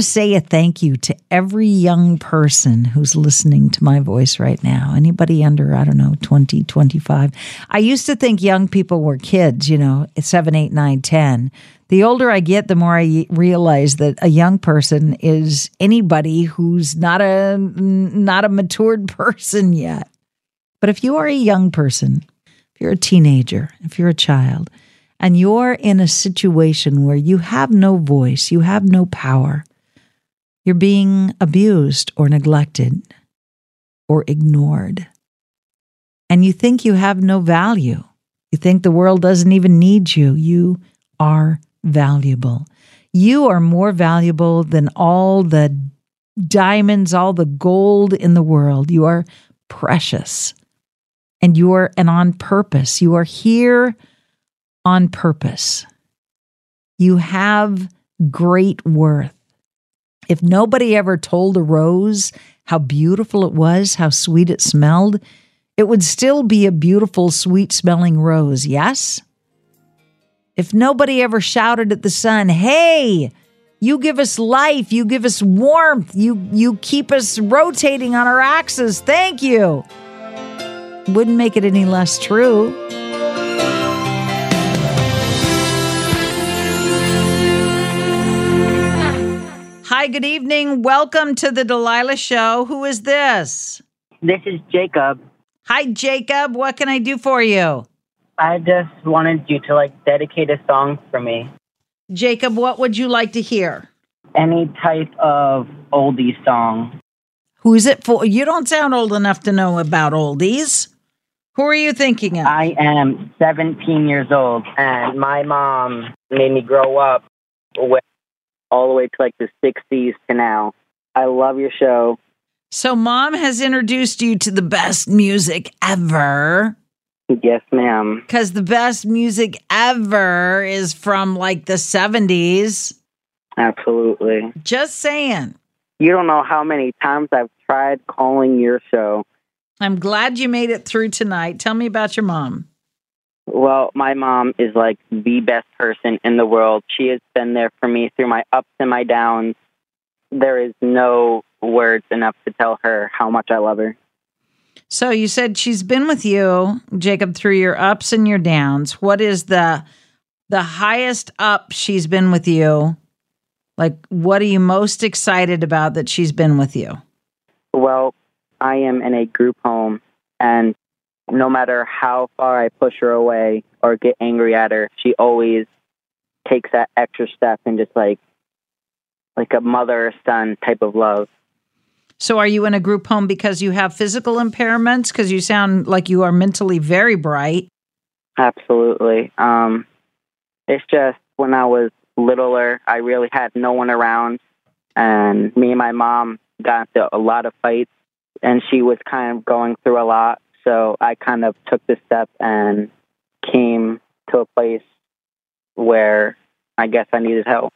to say a thank you to every young person who's listening to my voice right now. Anybody under, I don't know, 20, 25. I used to think young people were kids, you know, 7, 8, 9, 10. The older I get, the more I realize that a young person is anybody who's not a not a matured person yet. But if you are a young person, if you're a teenager, if you're a child, and you're in a situation where you have no voice, you have no power, you're being abused or neglected or ignored, and you think you have no value, you think the world doesn't even need you, you are valuable. You are more valuable than all the diamonds, all the gold in the world. You are precious. And you are and on purpose. You are here on purpose. You have great worth. If nobody ever told a rose how beautiful it was, how sweet it smelled, it would still be a beautiful, sweet smelling rose, yes? If nobody ever shouted at the sun, hey, you give us life, you give us warmth, you, you keep us rotating on our axis, thank you, wouldn't make it any less true. Hi, good evening. Welcome to the Delilah Show. Who is this? This is Jacob. Hi, Jacob. What can I do for you? I just wanted you to like dedicate a song for me. Jacob, what would you like to hear? Any type of oldie song. Who's it for? You don't sound old enough to know about oldies. Who are you thinking of? I am 17 years old, and my mom made me grow up with all the way to like the 60s to now. I love your show. So, mom has introduced you to the best music ever. Yes, ma'am. Because the best music ever is from like the 70s. Absolutely. Just saying. You don't know how many times I've tried calling your show. I'm glad you made it through tonight. Tell me about your mom. Well, my mom is like the best person in the world. She has been there for me through my ups and my downs. There is no words enough to tell her how much I love her. So you said she's been with you, Jacob, through your ups and your downs. What is the the highest up she's been with you? Like what are you most excited about that she's been with you? Well, I am in a group home and no matter how far I push her away or get angry at her, she always takes that extra step and just like like a mother son type of love. So are you in a group home because you have physical impairments because you sound like you are mentally very bright? Absolutely. Um it's just when I was littler, I really had no one around and me and my mom got into a lot of fights and she was kind of going through a lot so I kind of took this step and came to a place where I guess I needed help.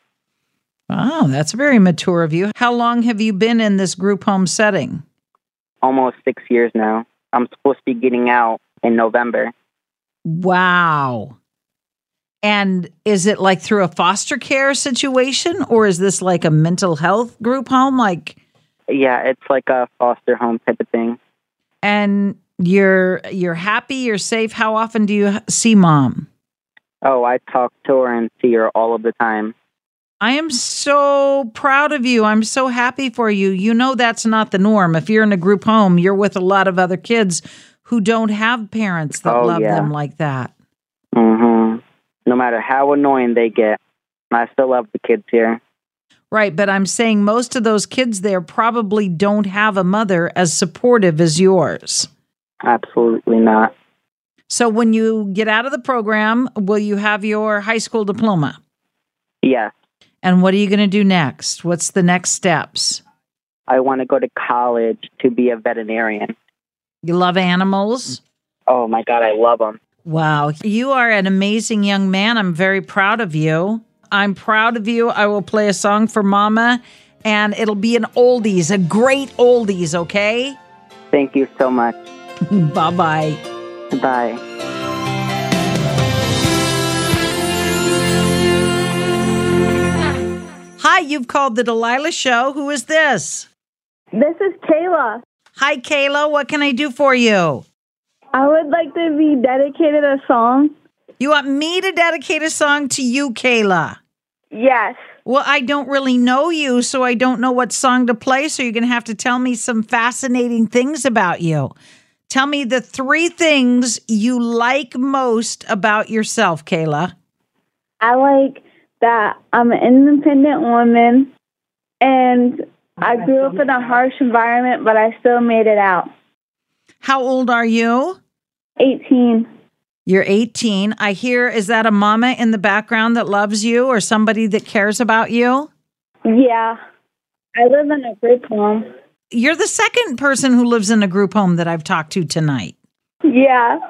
Oh, that's very mature of you. How long have you been in this group home setting? Almost six years now. I'm supposed to be getting out in November. Wow. And is it like through a foster care situation or is this like a mental health group home? Like, yeah, it's like a foster home type of thing. And you're you're happy, you're safe. How often do you see mom? Oh, I talk to her and see her all of the time. I am so proud of you. I'm so happy for you. You know that's not the norm. If you're in a group home, you're with a lot of other kids who don't have parents that Oh, love yeah. them like that. Mhm. No matter how annoying they get, I still love the kids here. Right, but I'm saying most of those kids there probably don't have a mother as supportive as yours. Absolutely not. So when you get out of the program, will you have your high school diploma? Yes, And what are you going to do next? What's the next steps? I want to go to college to be a veterinarian. You love animals? Oh my God, I love them. Wow. You are an amazing young man. I'm very proud of you. I'm proud of you. I will play a song for Mama, and it'll be an oldies, a great oldies, okay? Thank you so much. bye bye. Bye. Hi, you've called the Delilah Show. Who is this? This is Kayla. Hi, Kayla. What can I do for you? I would like to be dedicated a song. You want me to dedicate a song to you, Kayla? Yes. Well, I don't really know you, so I don't know what song to play. So you're going to have to tell me some fascinating things about you. Tell me the three things you like most about yourself, Kayla. I like that I'm an independent woman and I grew up in a harsh environment, but I still made it out. How old are you? 18. You're 18. I hear, is that a mama in the background that loves you or somebody that cares about you? Yeah. I live in a group home. You're the second person who lives in a group home that I've talked to tonight. Yeah.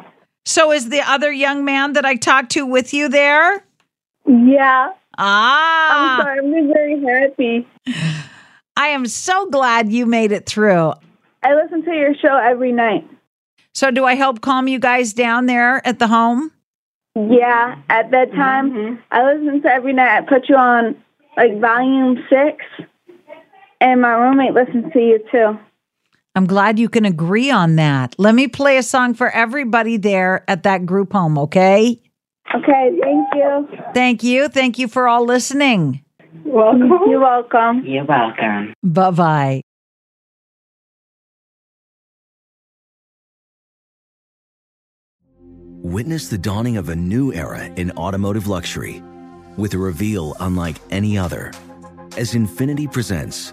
So is the other young man that I talked to with you there? Yeah. Ah. I'm sorry. I'm very happy. I am so glad you made it through. I listen to your show every night. So, do I help calm you guys down there at the home? Yeah. At that time, I listen to every night. I put you on like volume six, and my roommate listens to you too. I'm glad you can agree on that. Let me play a song for everybody there at that group home, okay? Okay. Thank you. Thank you. Thank you for all listening. Welcome. You're welcome. You're welcome. Bye bye. Witness the dawning of a new era in automotive luxury with a reveal unlike any other as Infiniti presents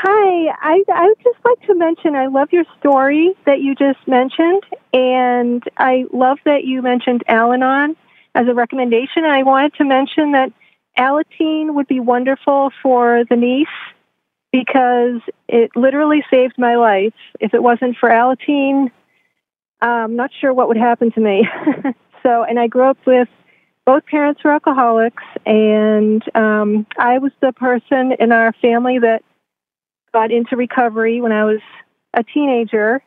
Hi, I I would just like to mention I love your story that you just mentioned, and I love that you mentioned Al-Anon as a recommendation. I wanted to mention that Alateen would be wonderful for the niece because it literally saved my life. If it wasn't for Alateen, I'm not sure what would happen to me. so, and I grew up with both parents were alcoholics, and um, I was the person in our family that got into recovery when I was a teenager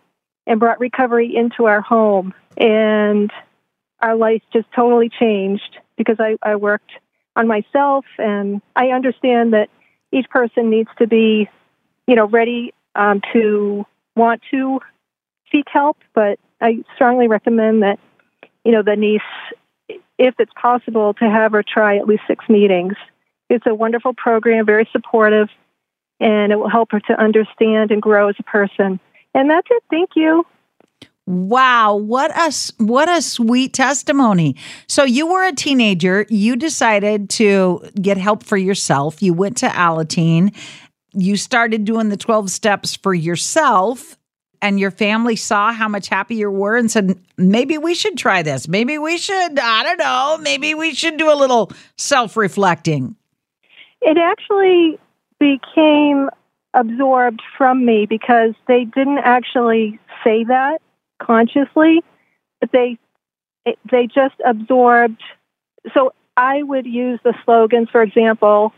and brought recovery into our home. And our life just totally changed because I, I worked on myself and I understand that each person needs to be, you know, ready um, to want to seek help, but I strongly recommend that, you know, the niece if it's possible, to have her try at least six meetings. It's a wonderful program, very supportive, and it will help her to understand and grow as a person. And that's it. Thank you. Wow, what a what a sweet testimony. So you were a teenager, you decided to get help for yourself. You went to Alateen. You started doing the 12 steps for yourself and your family saw how much happier you were and said, maybe we should try this. Maybe we should, I don't know, maybe we should do a little self reflecting? It actually became absorbed from me because they didn't actually say that consciously, but they they just absorbed. So I would use the slogans, for example,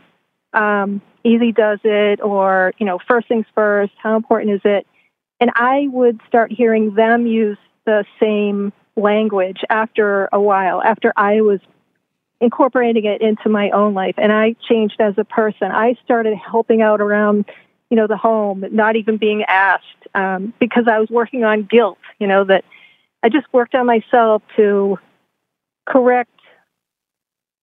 um, "Easy does it," or you know, first things first. How important is it? And I would start hearing them use the same language after a while, after I was incorporating it into my own life. And I changed as a person. I started helping out around, you know, the home, not even being asked, um, because I was working on guilt, you know, that I just worked on myself to correct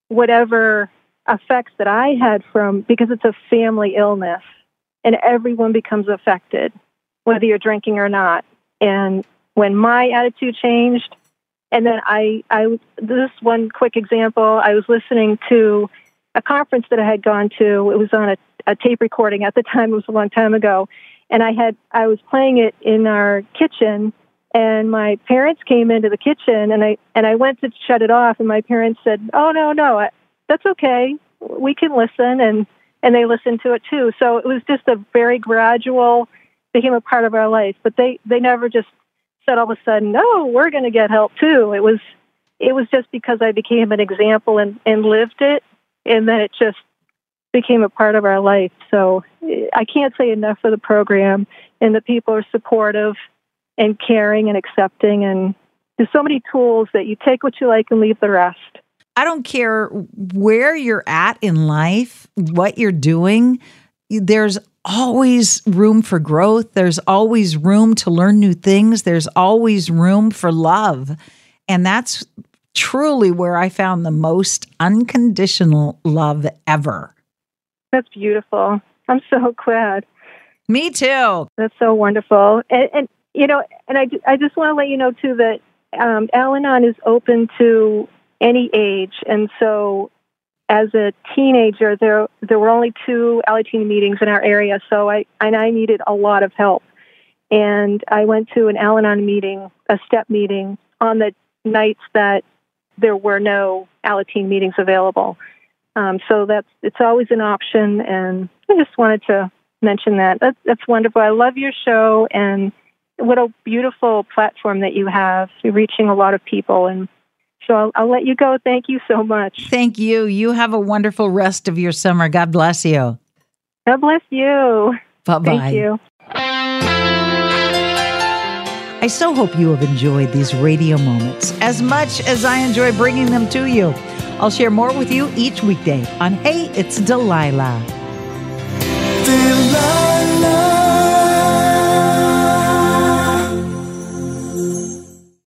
whatever effects that I had from, because it's a family illness and everyone becomes affected whether you're drinking or not. And when my attitude changed, and then I, I this one quick example, I was listening to a conference that I had gone to. It was on a, a tape recording at the time. It was a long time ago, and I had I was playing it in our kitchen, and my parents came into the kitchen, and I and I went to shut it off, and my parents said, "Oh no, no, I, that's okay. We can listen," and and they listened to it too. So it was just a very gradual became a part of our life. But they they never just said all of a sudden, "No, we're going to get help too." It was it was just because I became an example and and lived it, and then it just became a part of our life. So eh, I can't say enough for the program, and the people are supportive and caring and accepting, and there's so many tools that you take what you like and leave the rest. I don't care where you're at in life, what you're doing. There's always room for growth. There's always room to learn new things. There's always room for love. And that's truly where I found the most unconditional love ever. That's beautiful. I'm so glad. Me too. That's so wonderful. And, and you know, and I, I just want to let you know too that um, Al Anon is open to any age. And so as a teenager, there there were only two Alateen meetings in our area, so I and I needed a lot of help. And I went to an Al-Anon meeting, a step meeting, on the nights that there were no Alateen meetings available. Um, so that's it's always an option, and I just wanted to mention that. That's, that's wonderful. I love your show, and what a beautiful platform that you have. You're reaching a lot of people, and so I'll, I'll let you go. Thank you so much. Thank you. You have a wonderful rest of your summer. God bless you. God bless you. Bye bye. Thank you. I so hope you have enjoyed these radio moments as much as I enjoy bringing them to you. I'll share more with you each weekday on Hey, It's Delilah.